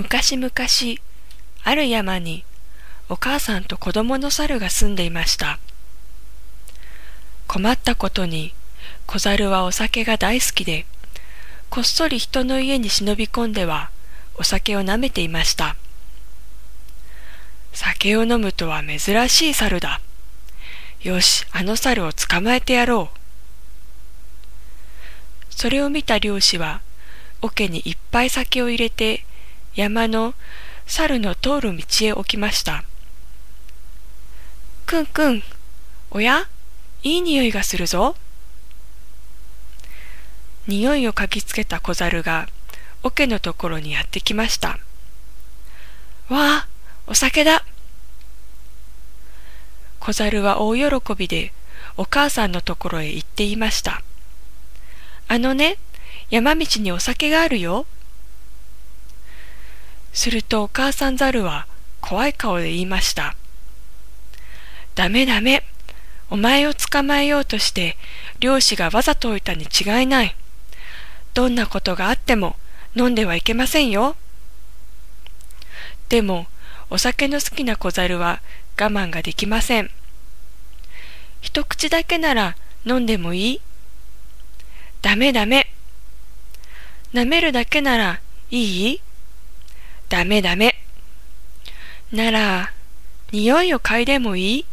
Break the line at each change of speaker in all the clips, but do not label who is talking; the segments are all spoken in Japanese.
昔々、ある山にお母さんと子供の猿が住んでいました。困ったことに小猿はお酒が大好きで、こっそり人の家に忍び込んではお酒を舐めていました。酒を飲むとは珍しい猿だ。よし、あの猿を捕まえてやろう。それを見た漁師は、桶にいっぱい酒を入れて、山の猿の通る道へ置きました。くんくん、おや？いい匂いがするぞ。匂いを嗅ぎつけた小猿が桶のところにやってきました。わあ、お酒だ。小猿は大喜びでお母さんのところへ行っていました。あのね、山道にお酒があるよ。するとお母さんザルは怖い顔で言いました。ダメダメ。お前を捕まえようとして漁師がわざと置いたに違いない。どんなことがあっても飲んではいけませんよ。でもお酒の好きな小猿は我慢ができません。一口だけなら飲んでもいいダメダメ。舐めるだけならいい？ダメダメ。なら、匂いを嗅いでもいい？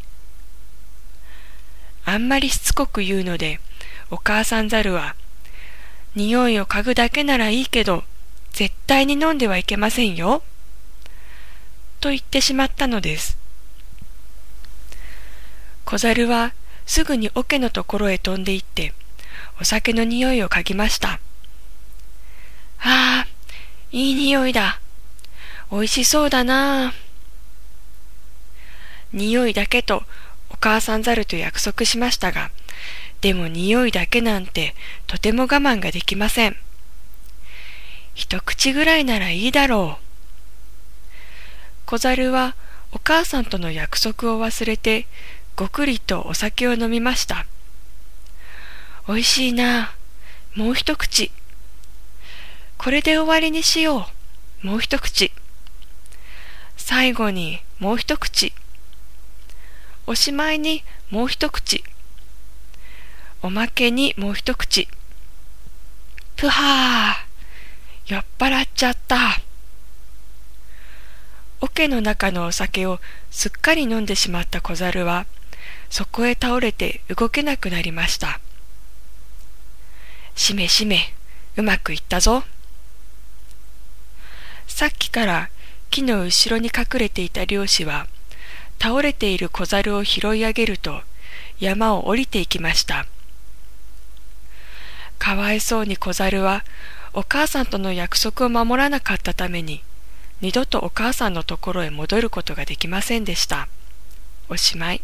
あんまりしつこく言うので、お母さんザルは、匂いを嗅ぐだけならいいけど、絶対に飲んではいけませんよ。と言ってしまったのです。小猿はすぐに桶のところへ飛んで行って、お酒の匂いを嗅ぎました。ああ、いい匂いだ。おいしそうだな。匂いだけとお母さんザルと約束しましたが、でも匂いだけなんてとても我慢ができません。一口ぐらいならいいだろう。小猿はお母さんとの約束を忘れてごくりとお酒を飲みました。おいしいな。もう一口。これで終わりにしよう。もう一口。最後にもう一口。おしまいにもう一口。おまけにもう一口。ぷはー。酔っ払っちゃった。桶の中のお酒をすっかり飲んでしまった小猿は、そこへ倒れて動けなくなりました。しめしめ、うまくいったぞ。さっきから木の後ろに隠れていた漁師は、倒れている小猿を拾い上げると、山を下りていきました。かわいそうに小猿は、お母さんとの約束を守らなかったために、二度とお母さんのところへ戻ることができませんでした。おしまい。